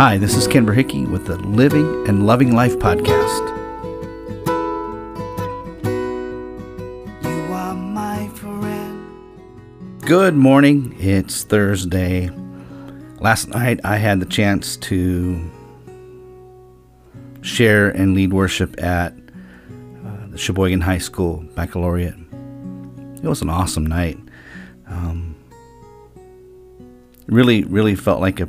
Hi, this is Ken Berhickey with the Living and Loving Life podcast. You are my friend. Good morning. It's Thursday. Last night I had the chance to share and lead worship at uh, the Sheboygan High School Baccalaureate. It was an awesome night. Um, really, really felt like a,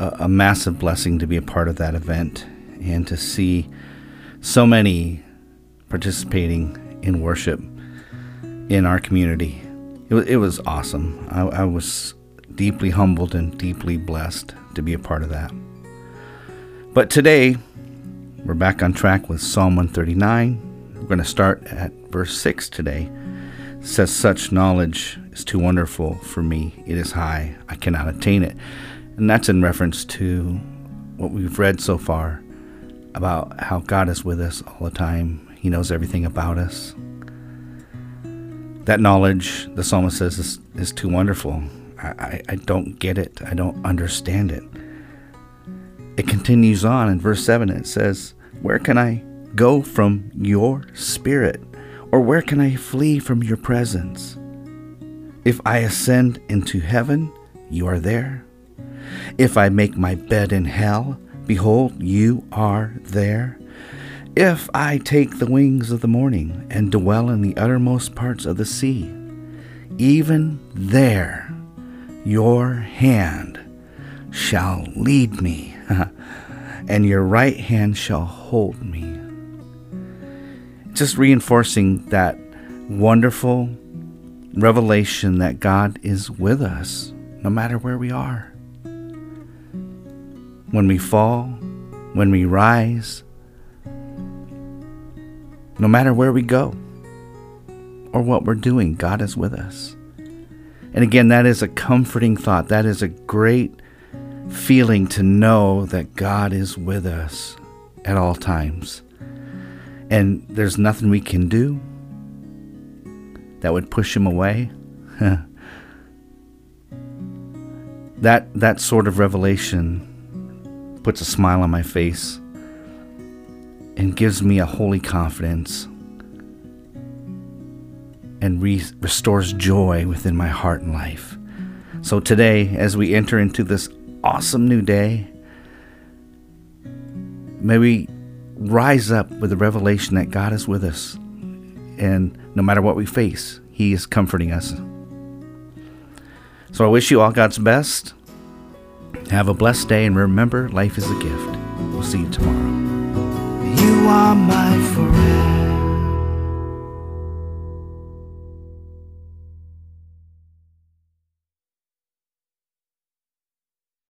a, a massive blessing to be a part of that event and to see so many participating in worship in our community. It was, it was awesome. I, I was deeply humbled and deeply blessed to be a part of that. But today, we're back on track with Psalm 139. We're going to start at verse 6 today. It says, Such knowledge is too wonderful for me. It is high. I cannot attain it. And that's in reference to what we've read so far about how God is with us all the time. He knows everything about us. That knowledge, the psalmist says, is, is too wonderful. I, I, I don't get it. I don't understand it. It continues on in verse 7. It says, Where can I go from your spirit? Or where can I flee from your presence? If I ascend into heaven, you are there. If I make my bed in hell, behold, you are there. If I take the wings of the morning and dwell in the uttermost parts of the sea, even there your hand shall lead me, and your right hand shall hold me. Just reinforcing that wonderful revelation that God is with us no matter where we are. When we fall, when we rise, no matter where we go or what we're doing, God is with us. And again, that is a comforting thought. That is a great feeling to know that God is with us at all times. And there's nothing we can do that would push him away. that that sort of revelation puts a smile on my face and gives me a holy confidence and re- restores joy within my heart and life. So today, as we enter into this awesome new day, may we rise up with the revelation that God is with us. And no matter what we face, He is comforting us. So I wish you all God's best. Have a blessed day, and remember, life is a gift. We'll see you tomorrow. You are my friend.